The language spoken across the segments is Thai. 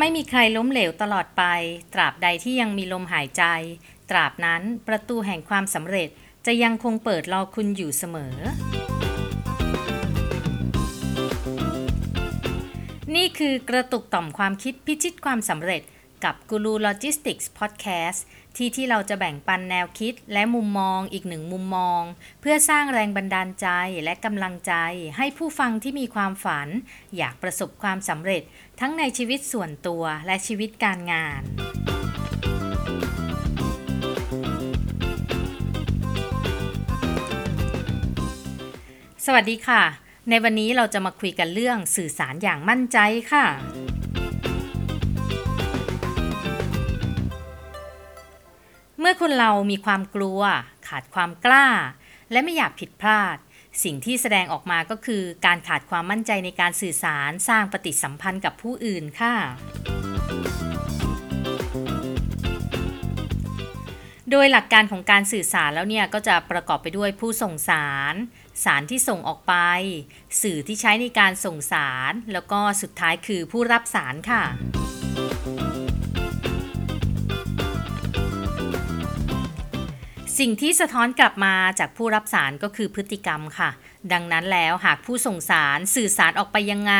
ไม่มีใครล้มเหลวตลอดไป ตราบใดที่ยังมีลมหายใจ ตราบนั้นประตูแห่งความสำเร็จจะยังคงเปิดรอคุณอยู่เสมอ นี่คือกระตุกต่อมความคิดพิชิตความสำเร็จ กับกูรูโลจิสติกส์พอดแคสต์ที่ที่เราจะแบ่งปันแนวคิดและมุมมองอีกหนึ่งมุมมอง เพื่อสร้างแรงบันดาลใจและกำลังใจ ให้ผู้ฟังที่มีความฝัน อยากประสบความสำเร็จ ทั้งในชีวิตส่วนตัวและชีวิตการงานสวัสดีค่ะ ในวันนี้เราจะมาคุยกันเรื่องสื่อสารอย่างมั่นใจค่ะ มื่อคนเรามีความกลัว ขาดความกล้า และไม่อยากผิดพลาด สิ่งที่แสดงออกมาก็คือ การขาดความมั่นใจในการสื่อสารสร้างปฏิสัมพันธ์กับผู้อื่นค่ะโดยหลักการของการสื่อสารแล้วเนี่ยก็จะประกอบไปด้วยผู้ส่งสาร สารที่ส่งออกไป สื่อที่ใช้ในการส่งสาร แล้วก็สุดท้ายคือผู้รับสารค่ะ สิ่งที่สะท้อนกลับมาจากผู้รับสารก็คือพฤติกรรมค่ะ ดังนั้นแล้วหากผู้ส่งสารสื่อสารออกไปยังไง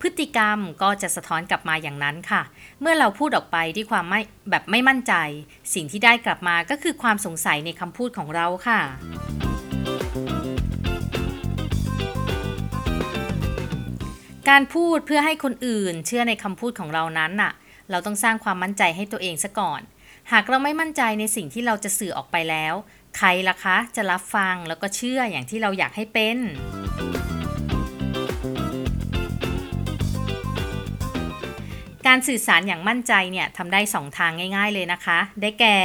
พฤติกรรมก็จะสะท้อนกลับมาอย่างนั้นค่ะ เมื่อเราพูดออกไปที่ความไม่แบบไม่มั่นใจ สิ่งที่ได้กลับมาก็คือความสงสัยในคำพูดของเราค่ะการพูดเพื่อให้คนอื่นเชื่อในคำพูดของเรานั้นน่ะ เราต้องสร้างความมั่นใจให้ตัวเองซะก่อน หากเราไม่มั่นใจในสิ่งที่เราจะสื่อออกไปแล้ว ใครล่ะคะ จะรับฟังแล้วก็เชื่ออย่างที่เราอยากให้เป็นการสื่อสารอย่างมั่นใจเนี่ยทำได้สองทางง่าย ๆเลยนะคะ ได้แก่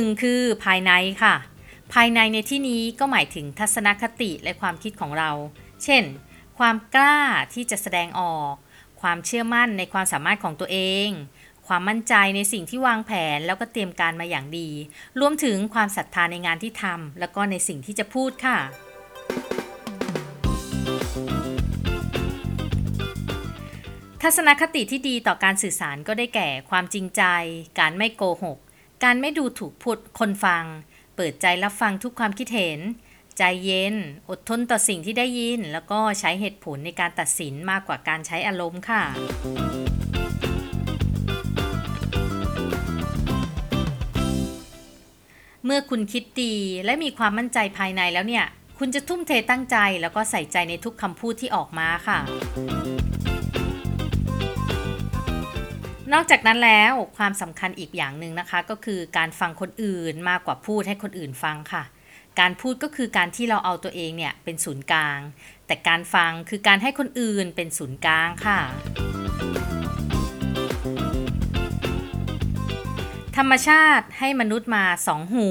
1. คือภายในค่ะ ภายในในที่นี้ก็หมายถึงทัศนคติและความคิดของเรา เช่น ความกล้าที่จะแสดงออก ความเชื่อมั่นในความสามารถของตัวเอง ความมั่นใจในสิ่งที่วางแผนแล้วก็เตรียมการมาอย่างดี รวมถึงความศรัทธาในงานที่ทำแล้วก็ในสิ่งที่จะพูดค่ะทัศนคติที่ดีต่อการสื่อสารก็ได้แก่ความจริงใจ การไม่โกหก การไม่ดูถูกพูดคนฟัง เปิดใจรับฟังทุกความคิดเห็น ใจเย็น อดทนต่อสิ่งที่ได้ยิน แล้วก็ใช้เหตุผลในการตัดสินมากกว่าการใช้อารมณ์ค่ะ เมื่อคุณคิดดีและมีความมั่นใจภายในแล้วเนี่ย คุณจะทุ่มเทตั้งใจแล้วก็ใส่ใจในทุกคำพูดที่ออกมาค่ะนอกจากนั้นแล้วความสำคัญอีกอย่างหนึ่งนะคะ ก็คือการฟังคนอื่นมากกว่าพูดให้คนอื่นฟังค่ะ การพูดก็คือการที่เราเอาตัวเองเนี่ยเป็นศูนย์กลาง แต่การฟังคือการให้คนอื่นเป็นศูนย์กลางค่ะ ธรรมชาติให้มนุษย์มาสองหู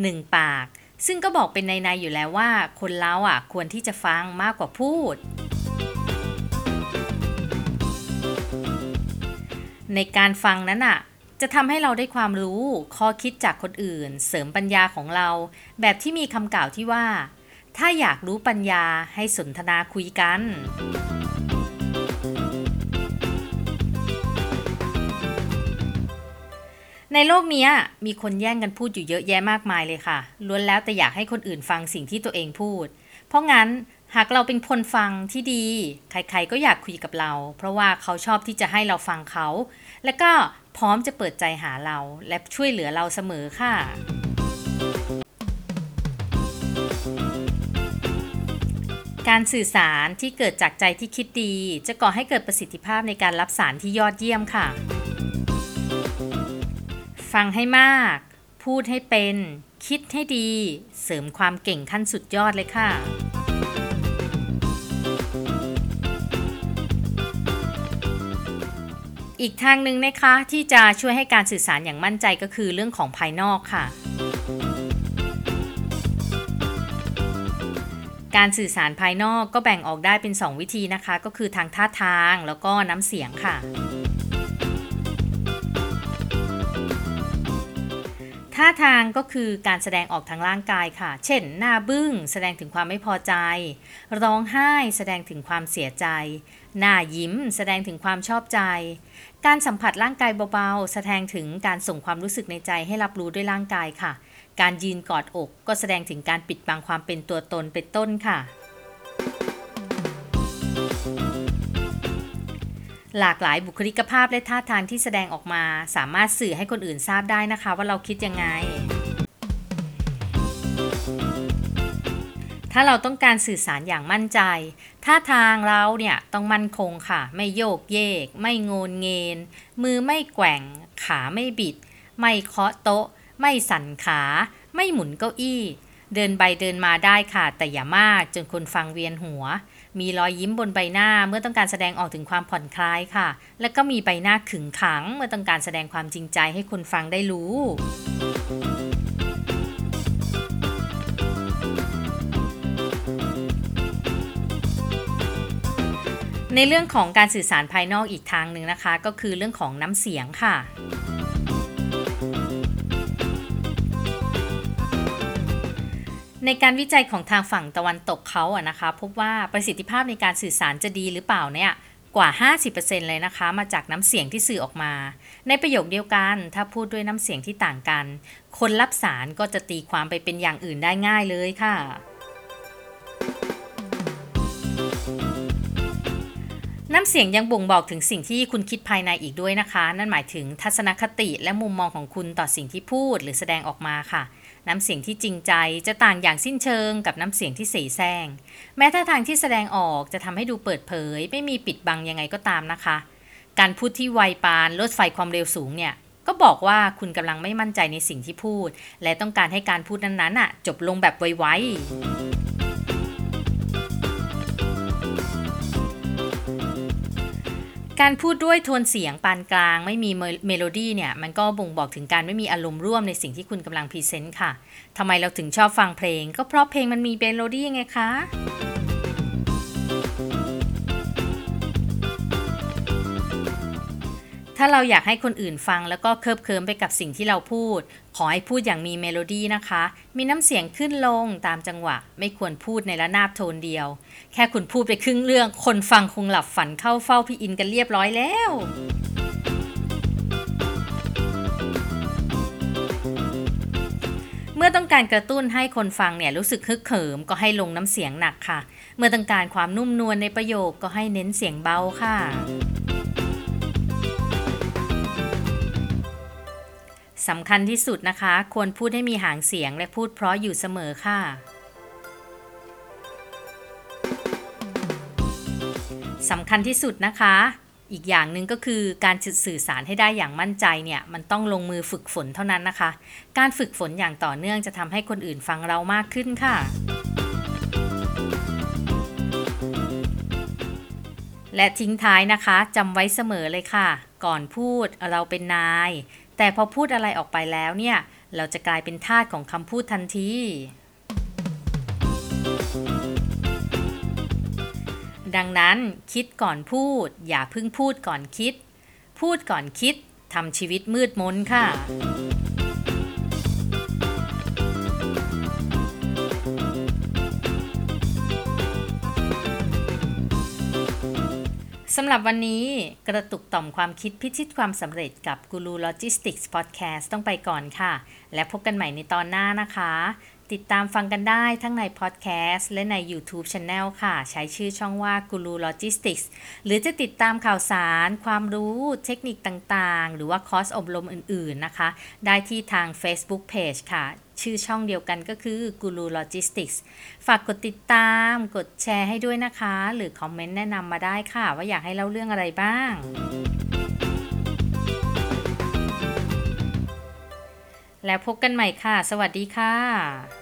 หนึ่งปาก ซึ่งก็บอกเป็นในๆอยู่แล้วว่า คนเราอะควรที่จะฟังมากกว่าพูดในการฟังนั้นอะ จะทำให้เราได้ความรู้ ข้อคิดจากคนอื่น เสริมปัญญาของเรา แบบที่มีคำกล่าวที่ว่า ถ้าอยากรู้ปัญญาให้สนทนาคุยกัน ในโลกนี้มีคนแย่งกันพูดอยู่เยอะแยะมากมายเลยค่ะ ล้วนแล้วแต่อยากให้คนอื่นฟังสิ่งที่ตัวเองพูด เพราะงั้นหากเราเป็นคนฟังที่ดี ใครๆก็อยากคุยกับเรา เพราะว่าเขาชอบที่จะให้เราฟังเขา และก็ พร้อมจะเปิดใจหาเราและช่วยเหลือเราเสมอค่ะ การสื่อสารที่เกิดจากใจที่คิดดี จะก่อให้เกิดประสิทธิภาพในการรับสารที่ยอดเยี่ยมค่ะ ฟังให้มาก พูดให้เป็น คิดให้ดี เสริมความเก่งขั้นสุดยอดเลยค่ะ อีกทางหนึ่งนะคะที่จะช่วยให้การสื่อสารอย่างมั่นใจก็คือเรื่องของภายนอกค่ะ การสื่อสารภายนอกก็แบ่งออกได้เป็น 2 วิธีนะคะ ก็คือทางท่าทางแล้วก็น้ำเสียงค่ะท่าทางก็คือการแสดงออกทางร่างกายค่ะ เช่น หน้าบึ้ง แสดงถึงความไม่พอใจ ร้องไห้ แสดงถึงความเสียใจหน้ายิ้มแสดงถึงความชอบใจ การสัมผัสร่างกายเบาๆ แสดงถึงการส่งความรู้สึกในใจให้รับรู้ด้วยร่างกายค่ะ การยืนกอดอกก็แสดงถึงการปิดบังความเป็นตัวตนเป็นต้นค่ะ หลากหลายบุคลิกภาพและท่าทางที่แสดงออกมา สามารถสื่อให้คนอื่นทราบได้นะคะ ว่าเราคิดยังไง ถ้าเราต้องการสื่อสารอย่างมั่นใจ ท่าทางเราเนี่ยต้องมั่นคงค่ะ ไม่โยกเยก ไม่งนเงน มือไม่แกว่ง ขาไม่บิด ไม่เคาะโต๊ะ ไม่สั่นขา ไม่หมุนเก้าอี้ เดินไปเดินมาได้ค่ะ แต่อย่ามากจนคนฟังเวียนหัว มีรอยยิ้มบนใบหน้าเมื่อต้องการแสดงออกถึงความผ่อนคลายค่ะ และก็มีใบหน้าขึงขัง เมื่อต้องการแสดงความจริงใจให้คนฟังได้รู้ ในเรื่องของการสื่อสารภายนอกอีกทางหนึ่งนะคะ ก็คือเรื่องของน้ำเสียงค่ะในการวิจัยของทางฝั่งตะวันตกเขาอะนะคะ พบว่าประสิทธิภาพในการสื่อสารจะดีหรือเปล่าเนี่ยกว่า 50%เลยนะคะ มาจากน้ำเสียงที่สื่อออกมา ในประโยคเดียวกัน ถ้าพูดด้วยน้ำเสียงที่ต่างกัน คนรับสารก็จะตีความไปเป็นอย่างอื่นได้ง่ายเลยค่ะ น้ำเสียงยังบ่งบอกถึงสิ่งที่คุณคิดภายในอีกด้วยนะคะ นั่นหมายถึงทัศนคติและมุมมองของคุณต่อสิ่งที่พูดหรือแสดงออกมาค่ะ น้ำเสียงที่จริงใจจะต่างอย่างสิ้นเชิงกับน้ำเสียงที่เสแสร้ง แม้ท่าทางที่แสดงออกจะทำให้ดูเปิดเผย ไม่มีปิดบังยังไงก็ตามนะคะ การพูดที่ไวปานรถไฟความเร็วสูงเนี่ยก็บอกว่าคุณกำลังไม่มั่นใจในสิ่งที่พูด และต้องการให้การพูดนั้นๆอะจบลงแบบไวๆ การพูดด้วยโทนเสียงปานกลาง ไม่มีเมโลดี้เนี่ย มันก็บ่งบอกถึงการไม่มีอารมณ์ร่วมในสิ่งที่คุณกำลัง present ค่ะทำไมเราถึงชอบฟังเพลง ก็เพราะเพลงมันมีเมโลดี้ไงคะถ้าเราอยากให้คนอื่นฟังแล้วก็เคลิบเคลิ้มไปกับสิ่งที่เราพูด ขอให้พูดอย่างมีเมโลดี้นะคะ มีน้ำเสียงขึ้นลงตามจังหวะ ไม่ควรพูดในระนาบโทนเดียว แค่คุณพูดไปครึ่งเรื่อง คนฟังคงหลับฝันเข้าเฝ้าพี่อินกันเรียบร้อยแล้วเมื่อต้องการกระตุ้นให้คนฟังเนี่ยรู้สึกฮึกเหิมก็ให้ลงน้ำเสียงหนักค่ะ เมื่อต้องการความนุ่มนวลในประโยคก็ให้เน้นเสียงเบาค่ะ สำคัญที่สุดนะคะ ควรพูดให้มีหางเสียงและพูดเพราะอยู่เสมอค่ะ สำคัญที่สุดนะคะ อีกอย่างหนึ่งก็คือการสื่อสารให้ได้อย่างมั่นใจเนี่ยมันต้องลงมือฝึกฝนเท่านั้นนะคะ การฝึกฝนอย่างต่อเนื่องจะทำให้คนอื่นฟังเรามากขึ้นค่ะและทิ้งท้ายนะคะจำไว้เสมอเลยค่ะ ก่อนพูดเราเป็นนาย แต่พอพูดอะไรออกไปแล้วเนี่ย เราจะกลายเป็นทาสของคำพูดทันที ดังนั้นคิดก่อนพูด อย่าเพิ่งพูดก่อนคิด พูดก่อนคิดทำชีวิตมืดมนค่ะ สำหรับวันนี้กระตุกต่อมความคิดพิชิตความสำเร็จกับกูรูโลจิสติกส์พอดแคสต์ต้องไปก่อนค่ะ และพบกันใหม่ในตอนหน้านะคะ ติดตามฟังกันได้ทั้งในพอดแคสต์และใน YouTube Channel ค่ะ ใช้ชื่อช่องว่ากูรูโลจิสติกส์หรือจะติดตามข่าวสาร ความรู้เทคนิคต่างๆ หรือว่าคอร์สอบรมอื่นๆนะคะ ได้ที่ทาง Facebook Page ค่ะ ชื่อช่องเดียวกันก็คือกูรูโลจิสติกส์ฝากกดติดตาม กดแชร์ให้ด้วยนะคะ หรือคอมเมนต์แนะนำมาได้ค่ะ ว่าอยากให้เล่าเรื่องอะไรบ้างแล้วพบกันใหม่ค่ะ สวัสดีค่ะ